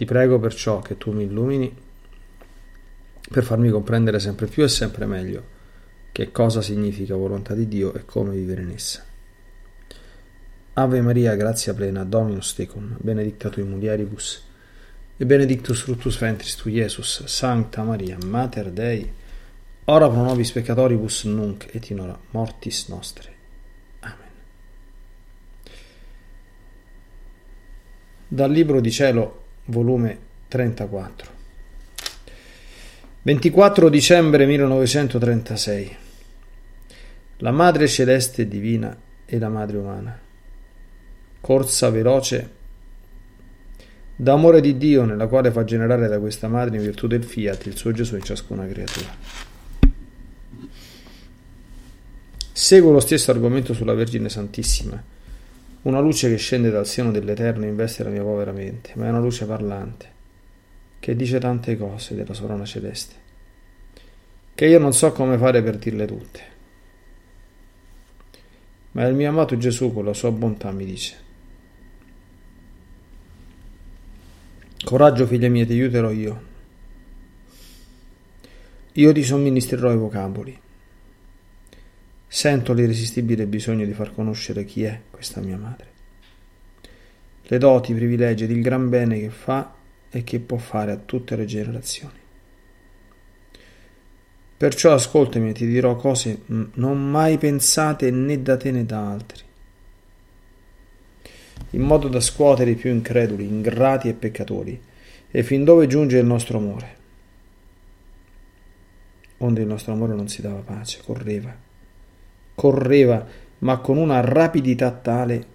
Ti prego perciò che tu mi illumini per farmi comprendere sempre più e sempre meglio che cosa significa volontà di Dio e come vivere in essa. Ave Maria, grazia plena, Dominus tecum, benedicta tui mulieribus, e benedictus fructus ventris tu, Iesus, Sancta Maria, Mater Dei, ora pro nobis peccatoribus nunc et in hora mortis nostre. Amen. Dal Libro di Cielo, volume 34. 24 dicembre 1936. La Madre Celeste Divina e la Madre Umana. Corsa veloce d'amore di Dio nella quale fa generare da questa Madre in virtù del fiat il suo Gesù in ciascuna creatura. Seguo lo stesso argomento sulla Vergine Santissima, una luce che scende dal seno dell'Eterno investe la mia povera mente, ma è una luce parlante che dice tante cose della Sorona Celeste, che io non so come fare per dirle tutte. Ma il mio amato Gesù con la sua bontà mi dice, Coraggio figlia mia, ti aiuterò io. Io ti somministrerò i vocaboli. Sento l'irresistibile bisogno di far conoscere chi è questa mia madre. Le doti, i privilegi ed il gran bene che fa e che può fare a tutte le generazioni. Perciò ascoltami e ti dirò cose non mai pensate né da te né da altri, in modo da scuotere i più increduli, ingrati e peccatori, e fin dove giunge il nostro amore. Onde il nostro amore non si dava pace, correva, correva, ma con una rapidità tale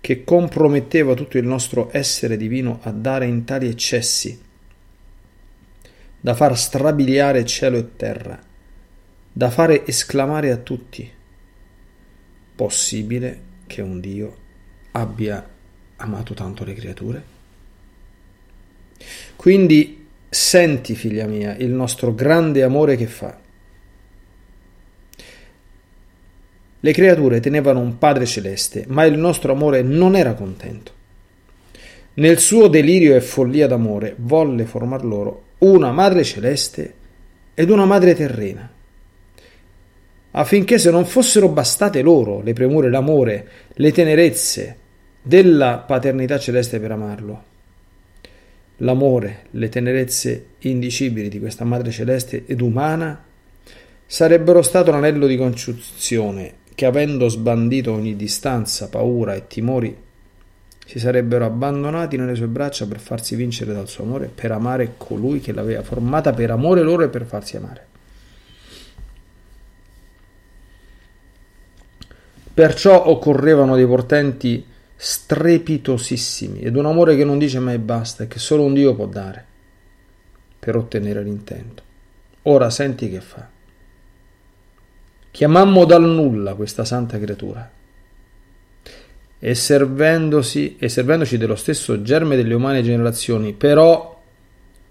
che comprometteva tutto il nostro essere divino a dare in tali eccessi, da far strabiliare cielo e terra, da fare esclamare a tutti, possibile che un Dio abbia amato tanto le creature? Quindi senti, figlia mia, il nostro grande amore che fa. Le creature tenevano un Padre celeste, ma il nostro amore non era contento. Nel suo delirio e follia d'amore volle formar loro una Madre celeste ed una Madre terrena, affinché se non fossero bastate loro le premure, l'amore, le tenerezze della paternità celeste per amarlo, l'amore, le tenerezze indicibili di questa Madre celeste ed umana sarebbero stato un anello di congiunzione che avendo sbandito ogni distanza, paura e timori, si sarebbero abbandonati nelle sue braccia per farsi vincere dal suo amore, per amare colui che l'aveva formata per amore loro e per farsi amare. Perciò occorrevano dei portenti strepitosissimi ed un amore che non dice mai basta e che solo un Dio può dare per ottenere l'intento. Ora senti che fa. Chiamammo dal nulla questa santa creatura e servendosi e servendoci dello stesso germe delle umane generazioni, però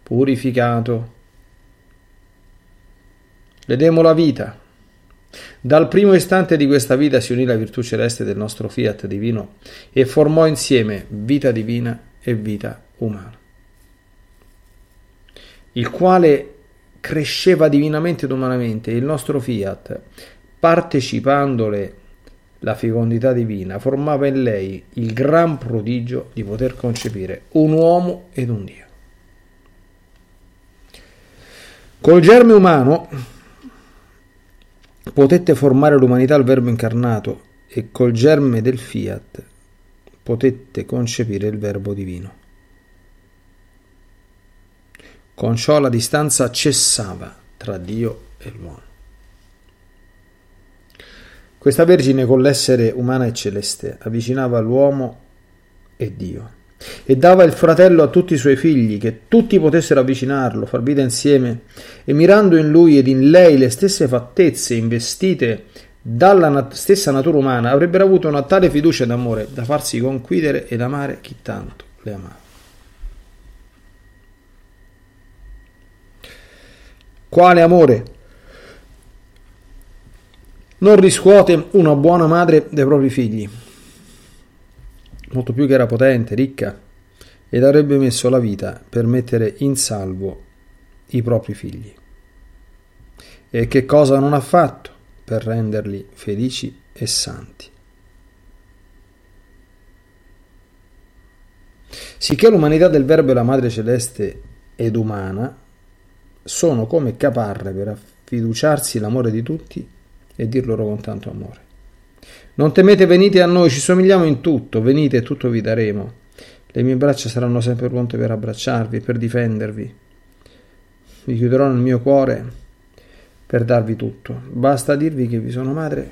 purificato. Le demo la vita. Dal primo istante di questa vita si unì la virtù celeste del nostro fiat divino e formò insieme vita divina e vita umana, il quale cresceva divinamente ed umanamente, il nostro fiat, partecipandole la fecondità divina, formava in lei il gran prodigio di poter concepire un uomo ed un Dio. Col germe umano potette formare l'umanità al Verbo incarnato e col germe del fiat potette concepire il Verbo divino. Con ciò la distanza cessava tra Dio e l'uomo. Questa Vergine con l'essere umana e celeste avvicinava l'uomo e Dio e dava il fratello a tutti i suoi figli, che tutti potessero avvicinarlo, far vita insieme, e mirando in lui ed in lei le stesse fattezze investite dalla nat- stessa natura umana, avrebbero avuto una tale fiducia ed amore da farsi conquidere ed amare chi tanto le amava. Quale amore non riscuote una buona madre dei propri figli? Molto più che era potente, ricca ed avrebbe messo la vita per mettere in salvo i propri figli. E che cosa non ha fatto per renderli felici e santi? Sicché l'umanità del Verbo e la Madre Celeste ed umana sono come caparre per affiduciarsi l'amore di tutti e dir loro con tanto amore. Non temete, venite a noi, ci somigliamo in tutto, venite e tutto vi daremo. Le mie braccia saranno sempre pronte per abbracciarvi per difendervi. Vi chiuderò nel mio cuore per darvi tutto. Basta dirvi che vi sono madre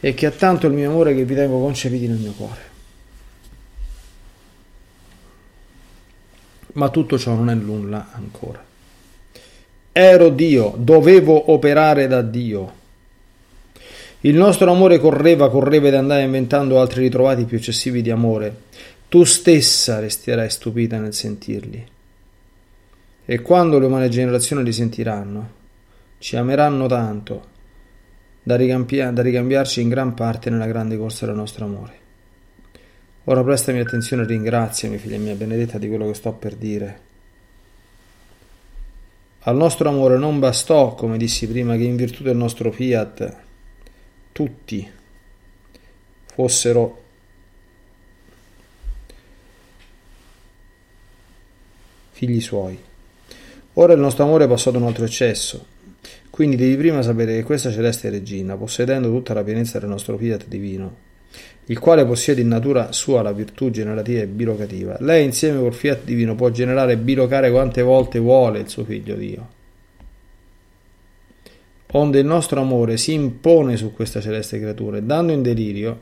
e che ha tanto il mio amore che vi tengo concepiti nel mio cuore. Ma tutto ciò non è nulla ancora. Ero Dio, dovevo operare da Dio. Il nostro amore correva, correva ed andava inventando altri ritrovati più eccessivi di amore. Tu stessa resterai stupita nel sentirli. E quando le umane generazioni li sentiranno, ci ameranno tanto da, ricampia- da ricambiarci in gran parte nella grande corsa del nostro amore. Ora prestami attenzione e ringraziami, figlia mia benedetta, di quello che sto per dire. Al nostro amore non bastò, come dissi prima, che in virtù del nostro fiat tutti fossero figli suoi. Ora il nostro amore è passato ad un altro eccesso. Quindi devi prima sapere che questa celeste regina, possedendo tutta la pienezza del nostro fiat divino, il quale possiede in natura sua la virtù generativa e bilocativa. Lei insieme col fiat divino può generare e bilocare quante volte vuole il suo figlio Dio. Onde il nostro amore si impone su questa celeste creatura dando in delirio,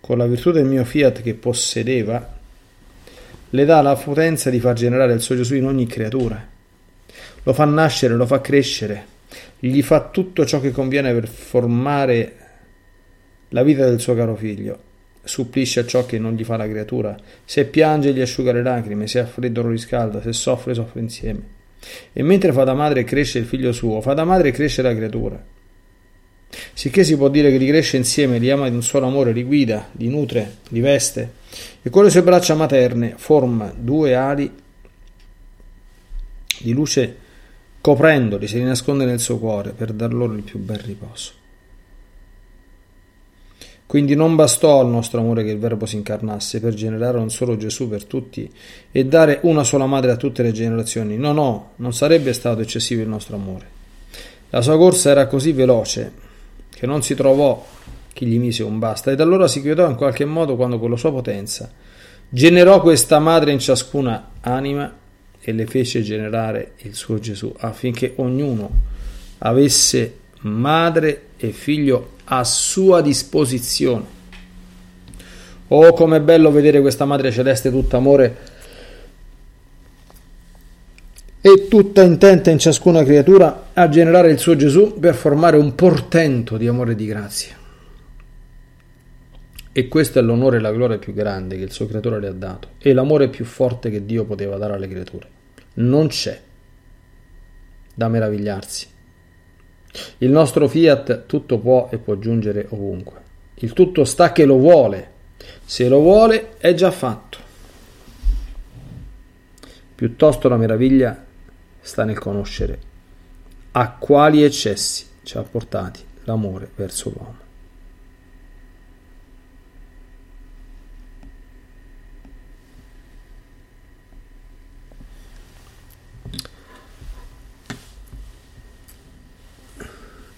con la virtù del mio fiat che possedeva, le dà la potenza di far generare il suo Gesù in ogni creatura. Lo fa nascere, lo fa crescere, gli fa tutto ciò che conviene per formare la vita del suo caro figlio, supplisce a ciò che non gli fa la creatura, se piange gli asciuga le lacrime, se ha freddo lo riscalda, se soffre soffre insieme. E mentre fa da madre cresce il figlio suo, fa da madre cresce la creatura. Sicché si può dire che li cresce insieme, li ama di un solo amore, li guida, li nutre, li veste, e con le sue braccia materne forma due ali di luce coprendoli, se li nasconde nel suo cuore per dar loro il più bel riposo. Quindi non bastò al nostro amore che il Verbo si incarnasse per generare un solo Gesù per tutti e dare una sola madre a tutte le generazioni. No, no, non sarebbe stato eccessivo il nostro amore. La sua corsa era così veloce che non si trovò chi gli mise un basta ed allora si quietò in qualche modo quando con la sua potenza generò questa madre in ciascuna anima e le fece generare il suo Gesù affinché ognuno avesse madre e figlio a sua disposizione. Oh, com'è bello vedere questa Madre Celeste tutta amore e tutta intenta in ciascuna creatura a generare il suo Gesù per formare un portento di amore e di grazia. E questo è l'onore e la gloria più grande che il suo creatore le ha dato e l'amore più forte che Dio poteva dare alle creature. Non c'è da meravigliarsi il nostro fiat tutto può e può giungere ovunque. Il tutto sta che lo vuole. Se lo vuole è già fatto. Piuttosto la meraviglia sta nel conoscere a quali eccessi ci ha portati l'amore verso l'uomo.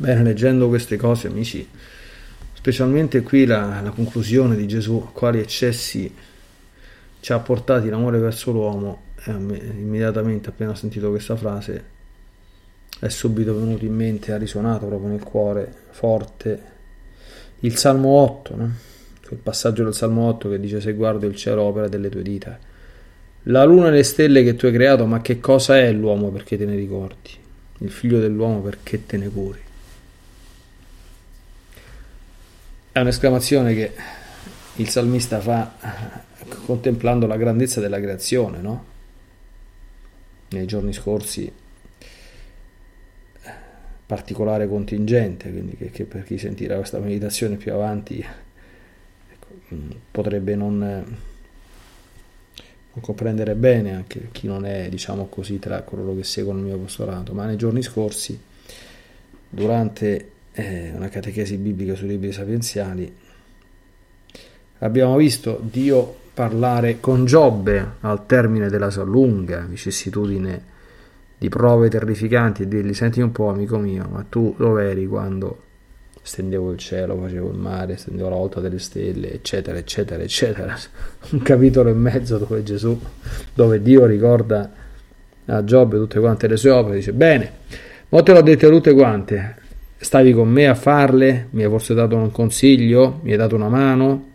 Bene, leggendo queste cose, amici, specialmente qui la, la conclusione di Gesù, quali eccessi ci ha portati l'amore verso l'uomo, me, immediatamente appena ho sentito questa frase, è subito venuto in mente, ha risuonato proprio nel cuore forte il Salmo 8, no? quel passaggio del Salmo 8 che dice se guardo il cielo opera delle tue dita. La luna e le stelle che tu hai creato, ma che cosa è l'uomo perché te ne ricordi? Il figlio dell'uomo perché te ne curi? È un'esclamazione che il salmista fa contemplando la grandezza della creazione, no? Nei giorni scorsi particolare contingente, quindi che, che per chi sentirà questa meditazione più avanti ecco, potrebbe non, comprendere bene anche chi non è, diciamo così, tra coloro che seguono il mio apostolato, ma nei giorni scorsi, durante eh, una catechesi biblica sui libri sapienziali, abbiamo visto Dio parlare con Giobbe al termine della sua lunga vicissitudine di prove terrificanti e dirgli senti un po' amico mio, ma tu dove eri quando stendevo il cielo, facevo il mare, stendevo la volta delle stelle, eccetera, eccetera, eccetera. Un capitolo e mezzo dove Gesù, dove Dio ricorda a Giobbe tutte quante le sue opere, dice bene, ma te l'ho dette tutte quante, stavi con me a farle, mi hai forse dato un consiglio, mi hai dato una mano,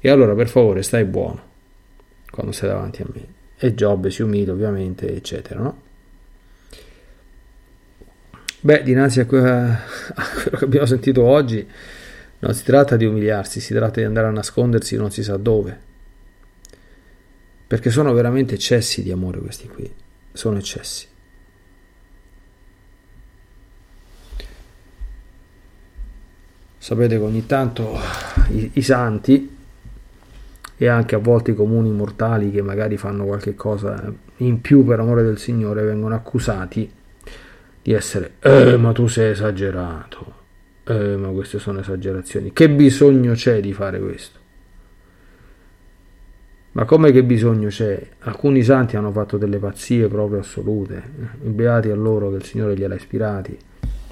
e allora per favore stai buono quando sei davanti a me. E Giobbe si umilia ovviamente, eccetera, no? Beh, dinanzi a, quello che abbiamo sentito oggi, non si tratta di umiliarsi, si tratta di andare a nascondersi non si sa dove. Perché sono veramente eccessi di amore questi qui, sono eccessi. Sapete che ogni tanto i, i santi e anche a volte i comuni mortali che magari fanno qualche cosa in più per amore del Signore vengono accusati di essere, eh, ma tu sei esagerato, eh, ma queste sono esagerazioni. Che bisogno c'è di fare questo? Ma come che bisogno c'è? Alcuni santi hanno fatto delle pazzie proprio assolute, beati a loro che il Signore gliela ispirati,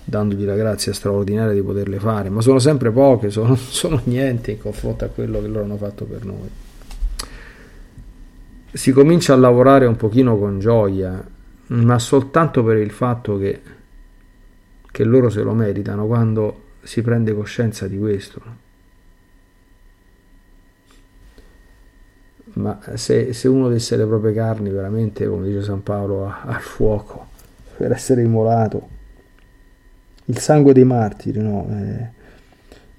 dandogli la grazia straordinaria di poterle fare, ma sono sempre poche, sono, sono niente in confronto a quello che loro hanno fatto per noi. Si comincia a lavorare un pochino con gioia, ma soltanto per il fatto che, che loro se lo meritano quando si prende coscienza di questo. Ma se, se uno desse le proprie carni veramente, come dice San Paolo, al fuoco per essere immolato, il sangue dei martiri, no? Eh,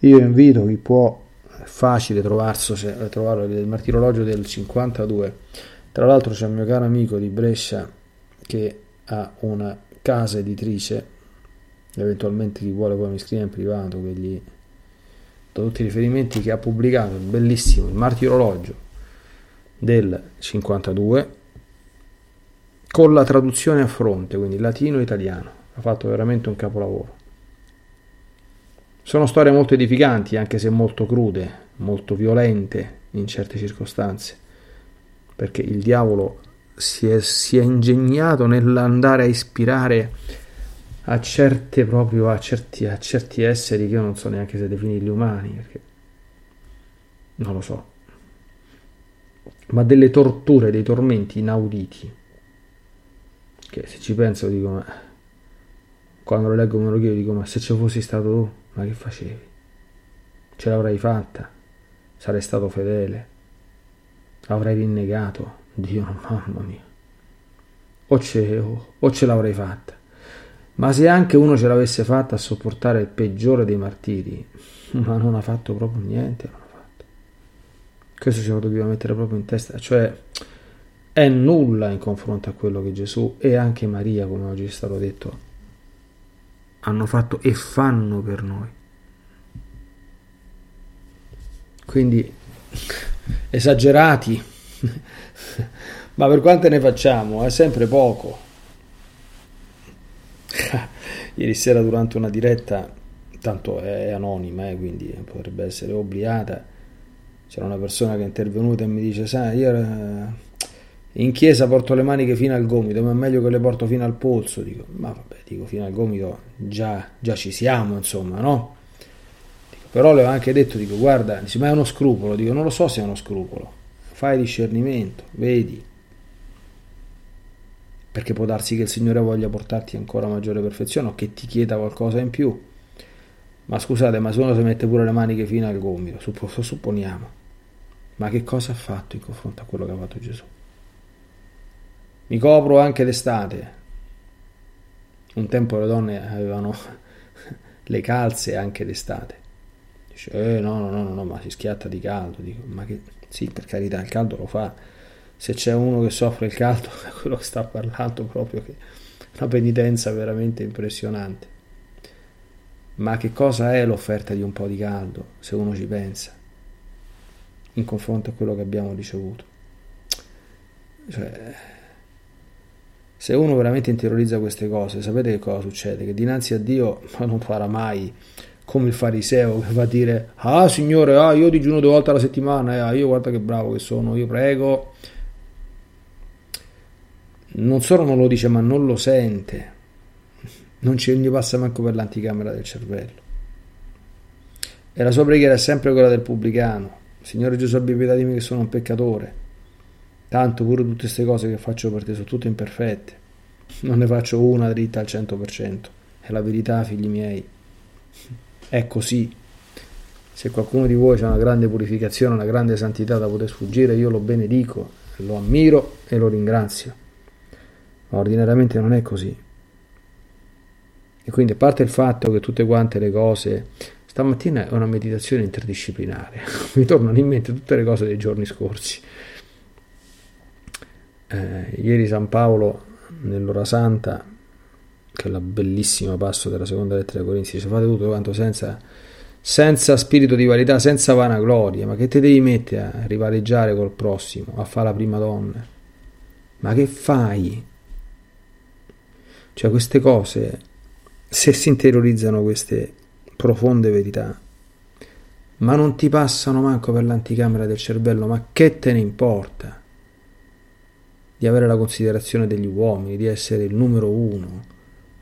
io invito chi può, è facile trovarlo, trovarlo il martirologio del 52. Tra l'altro c'è un mio caro amico di Brescia che ha una casa editrice, eventualmente chi vuole poi mi scrive in privato che gli do tutti i riferimenti che ha pubblicato, bellissimo, il martirologio del 52 con la traduzione a fronte, quindi latino-italiano, ha fatto veramente un capolavoro. Sono storie molto edificanti, anche se molto crude, molto violente in certe circostanze, perché il diavolo si è, si è ingegnato nell'andare a ispirare a certe proprio a certi, a certi esseri che io non so neanche se definirli umani perché non lo so. Ma delle torture dei tormenti inauditi che se ci penso dico ma quando lo leggo me lo chiedo dico ma se ci fossi stato tu ma che facevi ce l'avrei fatta sarei stato fedele avrei rinnegato Dio, mamma mia. O ce, o, o ce l'avrei fatta. Ma se anche uno ce l'avesse fatta a sopportare il peggiore dei martiri, ma non ha fatto proprio niente, non ha fatto. Questo ce lo dobbiamo mettere proprio in testa, cioè è nulla in confronto a quello che Gesù e anche Maria, come oggi è stato detto, hanno fatto e fanno per noi. Quindi esagerati ma per quante ne facciamo? È sempre poco. Ieri sera durante una diretta, tanto è anonima, eh, quindi potrebbe essere obbligata, c'era una persona che è intervenuta e mi dice, sai, io eh, in chiesa porto le maniche fino al gomito, ma è meglio che le porto fino al polso. Dico, ma vabbè, dico, fino al gomito già, già ci siamo, insomma, no? Dico, però le ho anche detto, dico, guarda, dice, ma è uno scrupolo. Dico, non lo so se è uno scrupolo fai discernimento, vedi. Perché può darsi che il Signore voglia portarti ancora maggiore perfezione o che ti chieda qualcosa in più. Ma scusate, ma se uno si mette pure le maniche fino al gomito, supponiamo. Ma che cosa ha fatto in confronto a quello che ha fatto Gesù? Mi copro anche d'estate. Un tempo le donne avevano le calze anche d'estate. Dice, eh, no, no, no, no, ma si schiatta di caldo. Dico, ma che sì, per carità, il caldo lo fa. Se c'è uno che soffre il caldo, è quello che sta parlando proprio che una penitenza veramente impressionante. Ma che cosa è l'offerta di un po' di caldo, se uno ci pensa, in confronto a quello che abbiamo ricevuto? Cioè, se uno veramente interiorizza queste cose, sapete che cosa succede? Che dinanzi a Dio non farà mai come il fariseo che va a dire ah signore ah, io digiuno due volte alla settimana eh, io guarda che bravo che sono io prego. Non solo non lo dice ma non lo sente. Non ci gli passa manco per l'anticamera del cervello. E la sua preghiera è sempre quella del pubblicano. Signore Gesù abbi pietà di me che sono un peccatore tanto pure tutte queste cose che faccio per te sono tutte imperfette non ne faccio una dritta al 100% è la verità figli miei è così. Se qualcuno di voi ha una grande purificazione, una grande santità da poter sfuggire, io lo benedico, lo ammiro e lo ringrazio. Ma ordinariamente non è così. E quindi a parte il fatto che tutte quante le cose, stamattina è una meditazione interdisciplinare, mi tornano in mente tutte le cose dei giorni scorsi. Eh, ieri San Paolo nell'ora santa quella bellissima passo della seconda lettera ai Corinzi, dice fate tutto quanto senza, senza spirito di varietà, senza vanagloria, ma che ti devi mettere a rivaleggiare col prossimo, a fare la prima donna? Ma che fai? Cioè queste cose, se si interiorizzano queste profonde verità, ma non ti passano manco per l'anticamera del cervello, ma che te ne importa? Di avere la considerazione degli uomini, di essere il numero uno,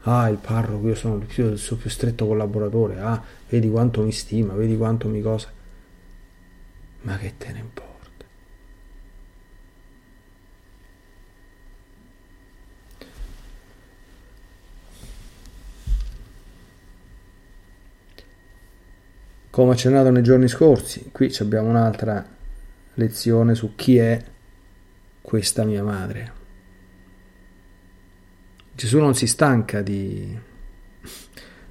Ah, il parroco, io sono il suo più stretto collaboratore. Ah, vedi quanto mi stima, vedi quanto mi cosa. Ma che te ne importa? Come accennato nei giorni scorsi, qui abbiamo un'altra lezione su chi è questa mia madre. Gesù non si stanca di,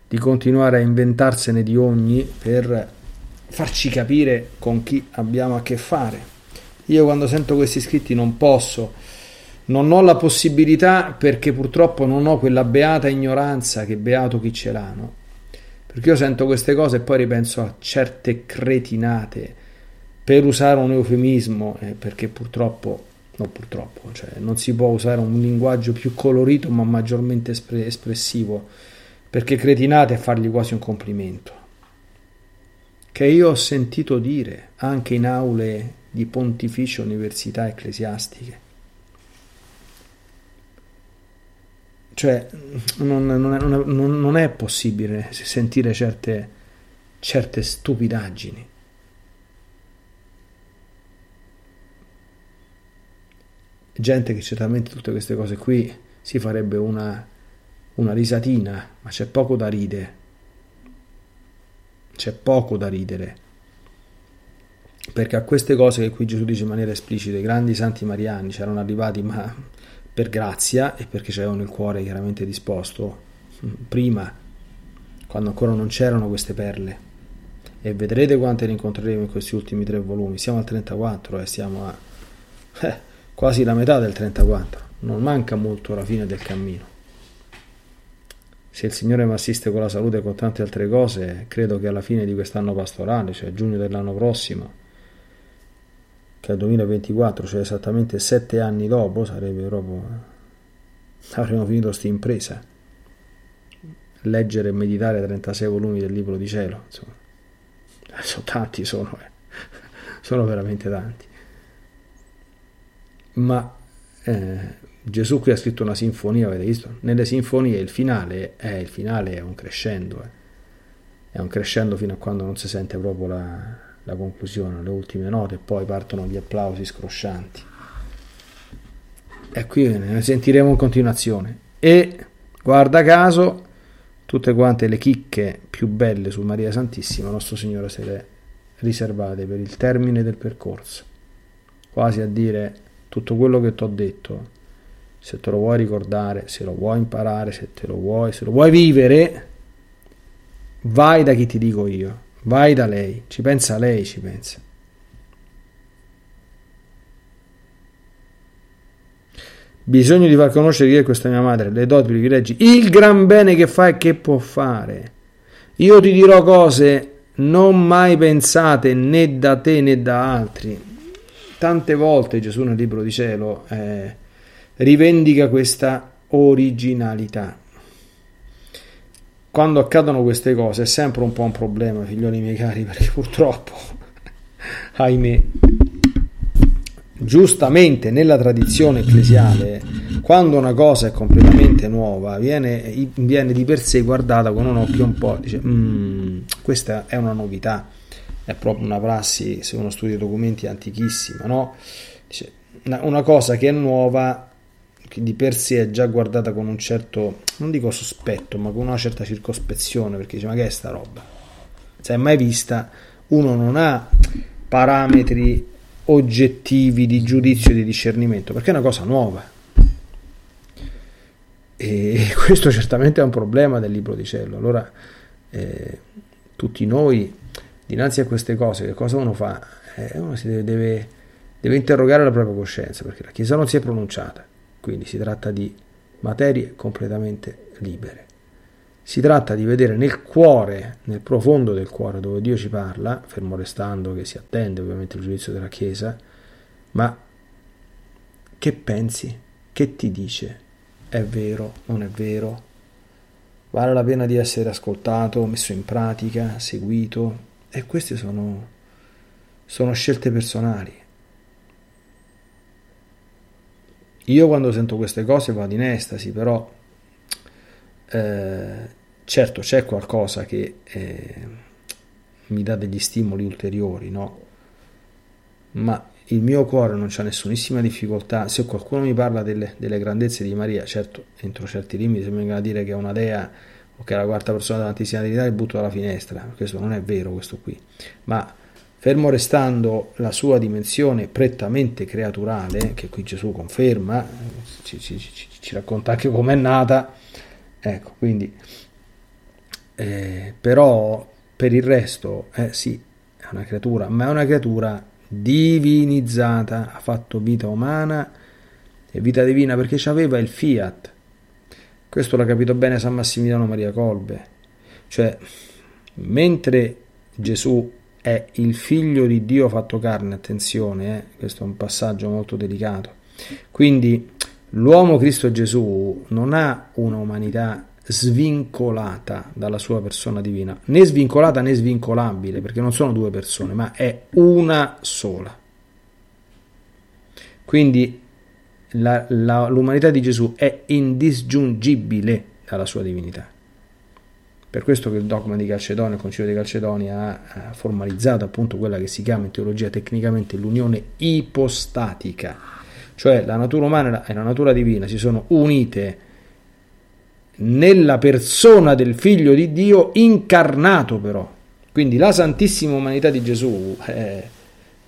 di continuare a inventarsene di ogni per farci capire con chi abbiamo a che fare. Io quando sento questi scritti non posso, non ho la possibilità perché purtroppo non ho quella beata ignoranza che beato chi ce l'ha, no? Perché io sento queste cose e poi ripenso a certe cretinate, per usare un eufemismo, eh, perché purtroppo no purtroppo, cioè non si può usare un linguaggio più colorito ma maggiormente espre- espressivo, perché cretinate è fargli quasi un complimento. Che io ho sentito dire anche in aule di pontificie università ecclesiastiche. Cioè, non, non, è, non, non è possibile sentire certe, certe stupidaggini. Gente che certamente tutte queste cose qui si farebbe una, una risatina, ma c'è poco da ridere. C'è poco da ridere. Perché a queste cose che qui Gesù dice in maniera esplicita, i grandi santi mariani c'erano arrivati ma per grazia e perché avevano il cuore chiaramente disposto prima, quando ancora non c'erano queste perle. E vedrete quante ne incontreremo in questi ultimi tre volumi. Siamo al 34 e eh, siamo a... Eh, quasi la metà del 34, non manca molto alla fine del cammino. Se il Signore mi assiste con la salute e con tante altre cose, credo che alla fine di quest'anno pastorale, cioè giugno dell'anno prossimo, che è il 2024, cioè esattamente sette anni dopo, sarebbe proprio... avremo finito questa impresa. Leggere e meditare 36 volumi del libro di cielo, insomma. Sono tanti, sono, eh. sono veramente tanti ma eh, Gesù qui ha scritto una sinfonia, avete visto? Nelle sinfonie il finale è, il finale è un crescendo, eh. è un crescendo fino a quando non si sente proprio la, la conclusione, le ultime note poi partono gli applausi scroscianti. E qui ne sentiremo in continuazione. E guarda caso, tutte quante le chicche più belle su Maria Santissima, nostro Signore se le riservate per il termine del percorso. Quasi a dire tutto quello che ti ho detto, se te lo vuoi ricordare, se lo vuoi imparare, se te lo vuoi, se lo vuoi vivere, vai da chi ti dico io, vai da lei, ci pensa lei, ci pensa. Bisogno di far conoscere chi è questa mia madre, le doti, i privilegi, il gran bene che fa e che può fare. Io ti dirò cose non mai pensate né da te né da altri tante volte Gesù nel libro di cielo eh, rivendica questa originalità. Quando accadono queste cose è sempre un po' un problema, figlioli miei cari, perché purtroppo, ahimè, giustamente nella tradizione ecclesiale, quando una cosa è completamente nuova, viene, viene di per sé guardata con un occhio un po', dice, mm, questa è una novità, è proprio una prassi, se uno studia i documenti, antichissima, no? Dice, una cosa che è nuova che di per sé è già guardata con un certo, non dico sospetto, ma con una certa circospezione, perché dice ma che è sta roba? Se è mai vista, uno non ha parametri oggettivi di giudizio e di discernimento, perché è una cosa nuova. E questo certamente è un problema del libro di cielo. Allora, eh, tutti noi, dinanzi a queste cose, che cosa uno fa? Eh, uno si deve, deve, deve interrogare la propria coscienza, perché la Chiesa non si è pronunciata quindi si tratta di materie completamente libere. Si tratta di vedere nel cuore, nel profondo del cuore dove Dio ci parla, fermo restando che si attende ovviamente il giudizio della Chiesa, ma che pensi? Che ti dice? È vero? Non è vero? Vale la pena di essere ascoltato, messo in pratica, seguito? E queste sono, sono scelte personali. Io quando sento queste cose vado in estasi, però eh, certo c'è qualcosa che eh, mi dà degli stimoli ulteriori, no? Ma il mio cuore non c'ha nessunissima difficoltà. Se qualcuno mi parla delle, delle grandezze di Maria, certo, entro certi limiti, se mi vengono a dire che è una dea che è la quarta persona dell'Antissima Trinità, li butto dalla finestra. Questo non è vero, questo qui. Ma fermo restando la sua dimensione prettamente creaturale, che qui Gesù conferma, ci, ci, ci, ci racconta anche com'è nata, ecco, quindi, eh, però per il resto, eh, sì, è una creatura, ma è una creatura divinizzata, ha fatto vita umana e vita divina perché aveva il fiat. Questo l'ha capito bene San Massimiliano Maria Colbe, cioè mentre Gesù è il figlio di Dio fatto carne, attenzione, eh? questo è un passaggio molto delicato. Quindi l'uomo Cristo Gesù non ha una umanità svincolata dalla sua persona divina, né svincolata né svincolabile, perché non sono due persone, ma è una sola. Quindi la, la, l'umanità di Gesù è indisgiungibile dalla sua divinità. Per questo che il dogma di Calcedonia, il concilio di Calcedonia, ha formalizzato appunto quella che si chiama in teologia tecnicamente l'unione ipostatica, cioè la natura umana e la natura divina si sono unite nella persona del figlio di Dio incarnato però. Quindi la santissima umanità di Gesù, eh,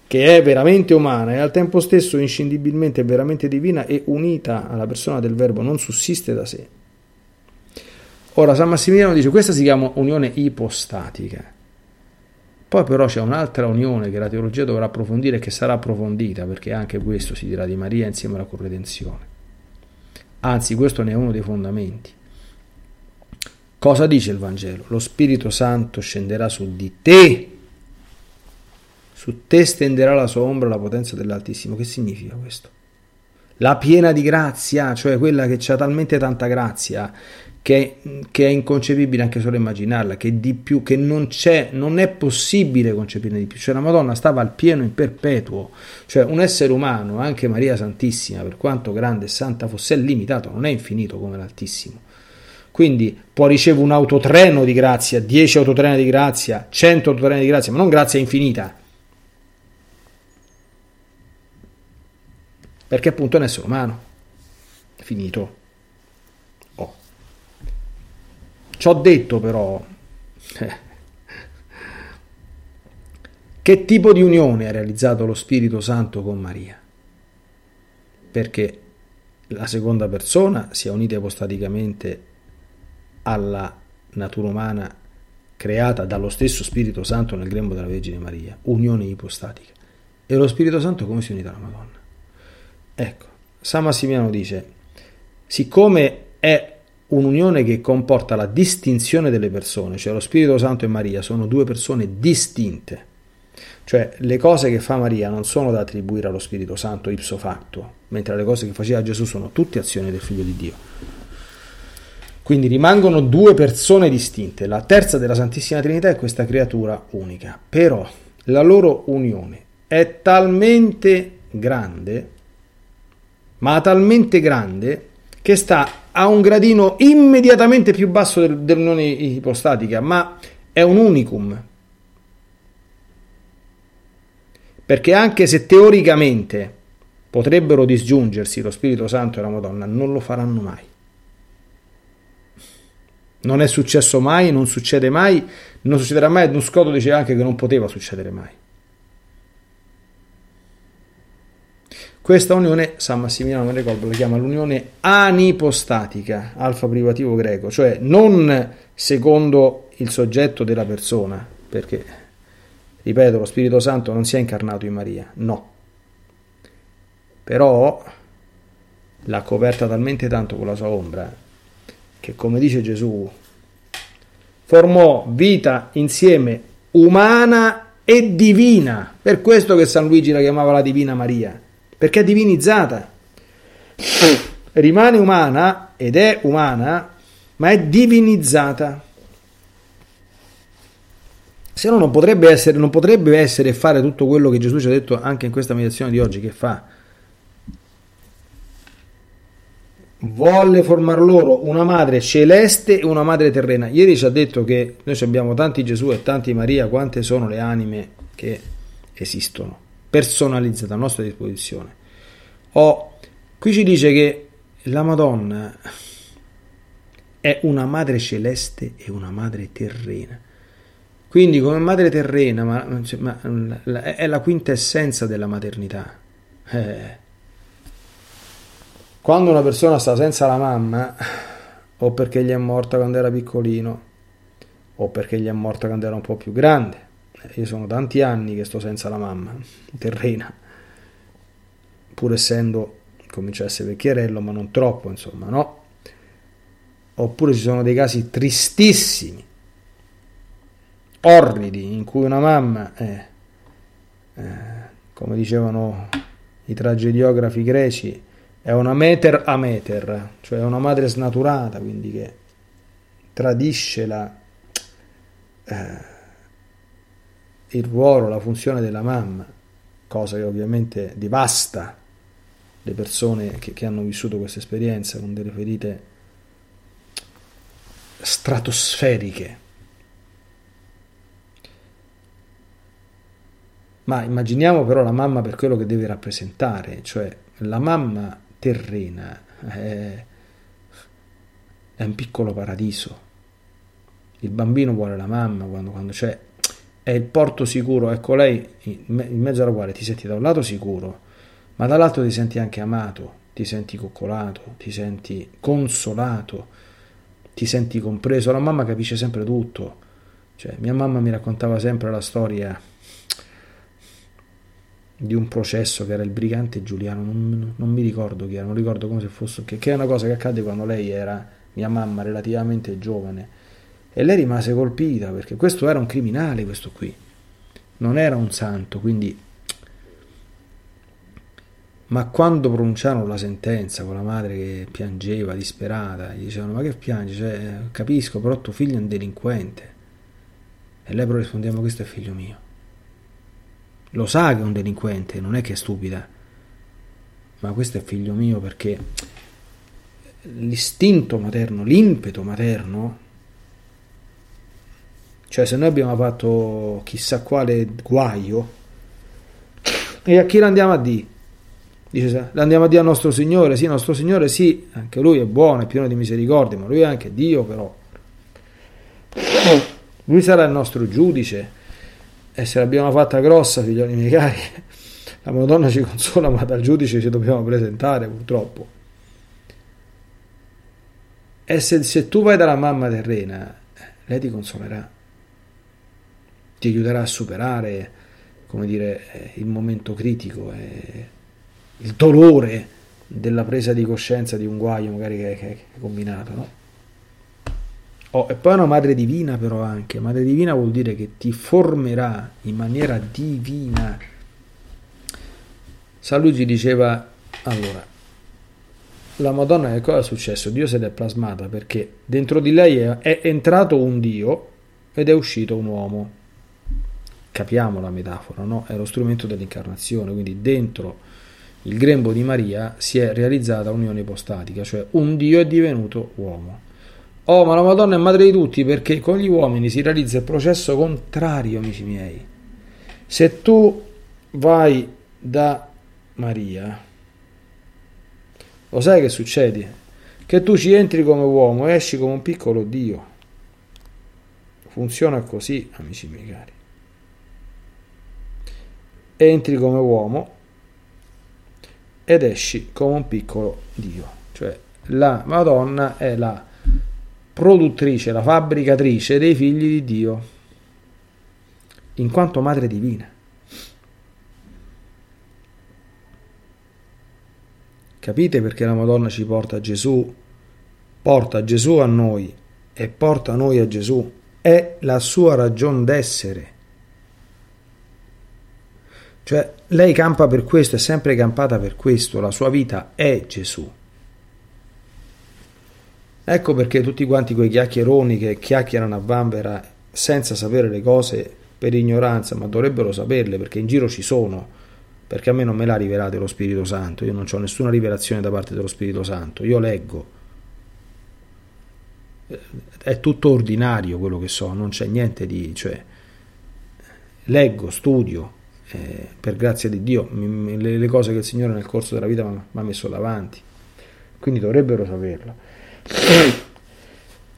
che è veramente umana e al tempo stesso inscindibilmente veramente divina e unita alla persona del Verbo, non sussiste da sé. Ora San Massimiliano dice questa si chiama unione ipostatica. Poi però c'è un'altra unione che la teologia dovrà approfondire e che sarà approfondita perché anche questo si dirà di Maria insieme alla corredenzione. Anzi, questo ne è uno dei fondamenti. Cosa dice il Vangelo? Lo Spirito Santo scenderà su di te, su te stenderà la sua ombra la potenza dell'Altissimo. Che significa questo? La piena di grazia, cioè quella che ha talmente tanta grazia che, che, è inconcepibile anche solo immaginarla, che di più, che non c'è, non è possibile concepirne di più. Cioè la Madonna stava al pieno in perpetuo, cioè un essere umano, anche Maria Santissima, per quanto grande e santa fosse, è limitato, non è infinito come l'Altissimo. Quindi può ricevere un autotreno di grazia, 10 autotreni di grazia, 100 autotreni di grazia, ma non grazia infinita. Perché appunto è un essere umano, finito. Ci ho detto però che tipo di unione ha realizzato lo Spirito Santo con Maria? Perché la seconda persona sia unita ipostaticamente alla natura umana creata dallo stesso Spirito Santo nel grembo della Vergine Maria, unione ipostatica. E lo Spirito Santo come si è unito alla Madonna? Ecco, San Massimiliano dice, siccome è un'unione che comporta la distinzione delle persone, cioè lo Spirito Santo e Maria sono due persone distinte. Cioè le cose che fa Maria non sono da attribuire allo Spirito Santo ipso facto, mentre le cose che faceva Gesù sono tutte azioni del Figlio di Dio. Quindi rimangono due persone distinte. La terza della Santissima Trinità è questa creatura unica. Però la loro unione è talmente grande, ma talmente grande, che sta a un gradino immediatamente più basso del, dell'unione ipostatica, ma è un unicum. Perché anche se teoricamente potrebbero disgiungersi lo Spirito Santo e la Madonna, non lo faranno mai. Non è successo mai, non succede mai, non succederà mai. Nuscoto diceva anche che non poteva succedere mai. Questa unione, San Massimiliano ricordo, la chiama l'unione anipostatica, alfa privativo greco, cioè non secondo il soggetto della persona, perché, ripeto, lo Spirito Santo non si è incarnato in Maria, no. Però l'ha coperta talmente tanto con la sua ombra che, come dice Gesù, formò vita insieme umana e divina. Per questo che San Luigi la chiamava la Divina Maria perché è divinizzata. Rimane umana ed è umana, ma è divinizzata. Se no non potrebbe essere, non potrebbe essere fare tutto quello che Gesù ci ha detto anche in questa meditazione di oggi che fa. Volle formar loro una madre celeste e una madre terrena. Ieri ci ha detto che noi abbiamo tanti Gesù e tanti Maria, quante sono le anime che esistono personalizzata a nostra disposizione. Oh, qui ci dice che la Madonna è una madre celeste e una madre terrena. Quindi come madre terrena ma, ma, è la quintessenza della maternità. Eh. Quando una persona sta senza la mamma, o perché gli è morta quando era piccolino, o perché gli è morta quando era un po' più grande, io sono tanti anni che sto senza la mamma terrena, pur essendo, comincia a essere vecchierello, ma non troppo, insomma, no? Oppure ci sono dei casi tristissimi, orridi, in cui una mamma è, eh, come dicevano i tragediografi greci, è una meter a meter, cioè una madre snaturata, quindi che tradisce la... Eh, il ruolo, la funzione della mamma, cosa che ovviamente devasta le persone che, che hanno vissuto questa esperienza con delle ferite stratosferiche. Ma immaginiamo però la mamma per quello che deve rappresentare, cioè la mamma terrena è, è un piccolo paradiso. Il bambino vuole la mamma quando, quando c'è è il porto sicuro, ecco lei in mezzo alla quale ti senti da un lato sicuro, ma dall'altro ti senti anche amato, ti senti coccolato, ti senti consolato, ti senti compreso. La mamma capisce sempre tutto. Cioè, mia mamma mi raccontava sempre la storia di un processo che era il brigante Giuliano, non, non mi ricordo chi era, non ricordo come se fosse, che, che è una cosa che accade quando lei era mia mamma relativamente giovane e lei rimase colpita perché questo era un criminale, questo qui, non era un santo, quindi... Ma quando pronunciarono la sentenza con la madre che piangeva, disperata, gli dicevano ma che piangi? Cioè, capisco, però tuo figlio è un delinquente. E lei però rispondeva questo è figlio mio. Lo sa che è un delinquente, non è che è stupida, ma questo è figlio mio perché l'istinto materno, l'impeto materno cioè, se noi abbiamo fatto chissà quale guaio, e a chi l'andiamo a dire? Dice, l'andiamo a dire al nostro Signore? Sì, nostro Signore, sì, anche Lui è buono, è pieno di misericordia, ma Lui è anche Dio, però. Lui sarà il nostro giudice. E se l'abbiamo fatta grossa, figlioli miei cari, la Madonna ci consola, ma dal giudice ci dobbiamo presentare, purtroppo. E se, se tu vai dalla mamma terrena, lei ti consolerà ti aiuterà a superare, come dire, eh, il momento critico, e il dolore della presa di coscienza di un guaio magari che, che, combinato, no? Oh, e poi una madre divina però anche. Madre divina vuol dire che ti formerà in maniera divina. San Luigi diceva, allora, la Madonna che cosa è successo? Dio se l'è plasmata perché dentro di lei è, è entrato un Dio ed è uscito un uomo. Capiamo la metafora, no? È lo strumento dell'incarnazione, quindi dentro il grembo di Maria si è realizzata unione ipostatica, cioè un Dio è divenuto uomo. Oh, ma la Madonna è madre di tutti perché con gli uomini si realizza il processo contrario, amici miei. Se tu vai da Maria, lo sai che succede? Che tu ci entri come uomo e esci come un piccolo Dio. Funziona così, amici miei cari. Entri come uomo ed esci come un piccolo Dio. Cioè la Madonna è la produttrice, la fabbricatrice dei figli di Dio, in quanto madre divina. Capite perché la Madonna ci porta a Gesù? Porta Gesù a noi e porta noi a Gesù. È la sua ragione d'essere. Cioè, lei campa per questo, è sempre campata per questo, la sua vita è Gesù. Ecco perché tutti quanti quei chiacchieroni che chiacchierano a vanvera senza sapere le cose per ignoranza, ma dovrebbero saperle perché in giro ci sono, perché a me non me l'ha rivelato lo Spirito Santo, io non ho nessuna rivelazione da parte dello Spirito Santo, io leggo. È tutto ordinario quello che so, non c'è niente di... cioè leggo, studio, eh, per grazia di Dio, mi, le, le, cose che il Signore nel corso della vita mi ha messo davanti, quindi dovrebbero saperlo.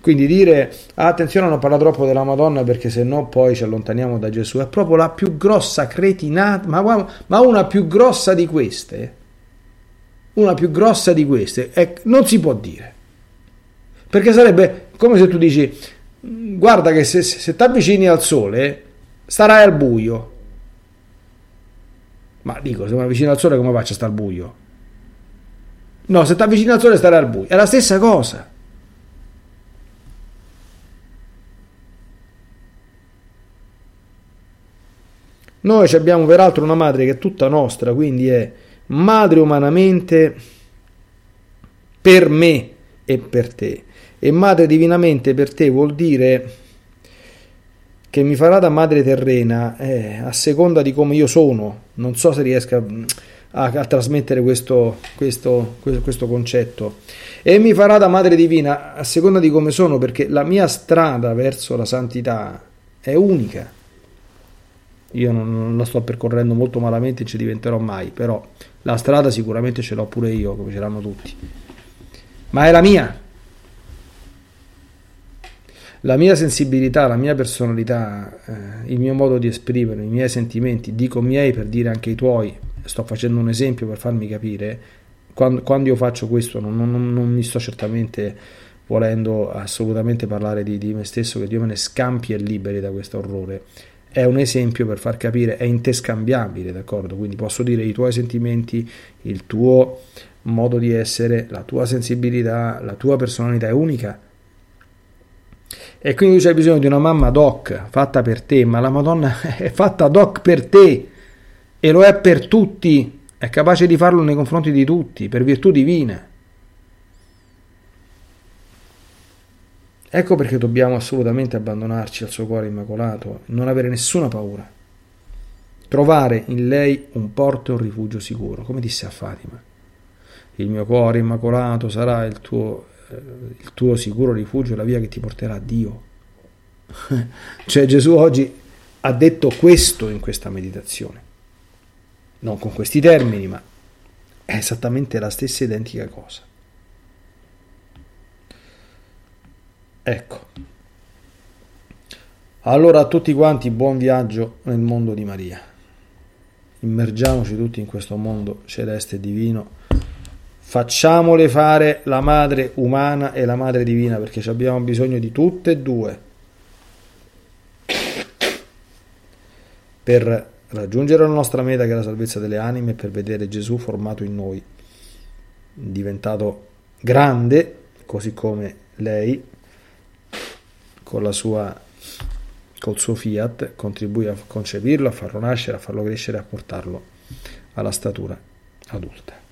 Quindi dire ah, attenzione a non parlare troppo della Madonna perché se no poi ci allontaniamo da Gesù è proprio la più grossa cretinata, ma, ma una più grossa di queste, una più grossa di queste, è, non si può dire. Perché sarebbe come se tu dici guarda che se, se ti avvicini al sole starai al buio. Ma dico, se mi avvicino al sole come faccio a stare al buio? No, se ti avvicini al sole starai al buio. È la stessa cosa. Noi abbiamo peraltro una madre che è tutta nostra, quindi è madre umanamente per me e per te. E madre divinamente per te vuol dire che mi farà da madre terrena eh, a seconda di come io sono. Non so se riesca a, a trasmettere questo, questo, questo concetto. E mi farà da madre divina a seconda di come sono, perché la mia strada verso la santità è unica. Io non, la sto percorrendo molto malamente ci diventerò mai, però la strada sicuramente ce l'ho pure io, come ce l'hanno tutti. Ma è la mia. La mia sensibilità, la mia personalità, eh, il mio modo di esprimere, i miei sentimenti, dico miei per dire anche i tuoi, sto facendo un esempio per farmi capire, quando, quando io faccio questo non, non, non, mi sto certamente volendo assolutamente parlare di, di me stesso, che Dio me ne scampi e liberi da questo orrore. È un esempio per far capire, è interscambiabile, d'accordo? Quindi posso dire i tuoi sentimenti, il tuo modo di essere, la tua sensibilità, la tua personalità è unica. E quindi c'è bisogno di una mamma doc fatta per te, ma la Madonna è fatta doc per te e lo è per tutti, è capace di farlo nei confronti di tutti, per virtù divine. Ecco perché dobbiamo assolutamente abbandonarci al suo cuore immacolato, non avere nessuna paura. Trovare in lei un porto e un rifugio sicuro, come disse a Fatima. Il mio cuore immacolato sarà il tuo, il tuo sicuro rifugio, la via che ti porterà a Dio. cioè Gesù oggi ha detto questo in questa meditazione non con questi termini, ma è esattamente la stessa identica cosa. Ecco. Allora a tutti quanti buon viaggio nel mondo di Maria. Immergiamoci tutti in questo mondo celeste e divino. Facciamole fare la madre umana e la madre divina perché abbiamo bisogno di tutte e due per raggiungere la nostra meta che è la salvezza delle anime per vedere Gesù formato in noi, diventato grande, così come lei, con sua col suo fiat contribuì a concepirlo, a farlo nascere, a farlo crescere, a portarlo alla statura adulta.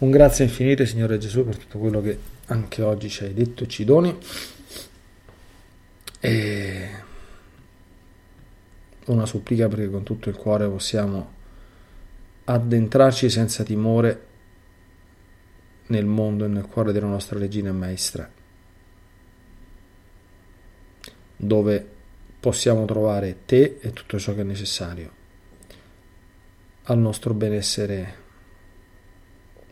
Un grazie infinito, Signore Gesù, per tutto quello che anche oggi ci hai detto, ci doni. E una supplica perché con tutto il cuore possiamo addentrarci senza timore nel mondo e nel cuore della nostra regina e maestra, dove possiamo trovare te e tutto ciò che è necessario al nostro benessere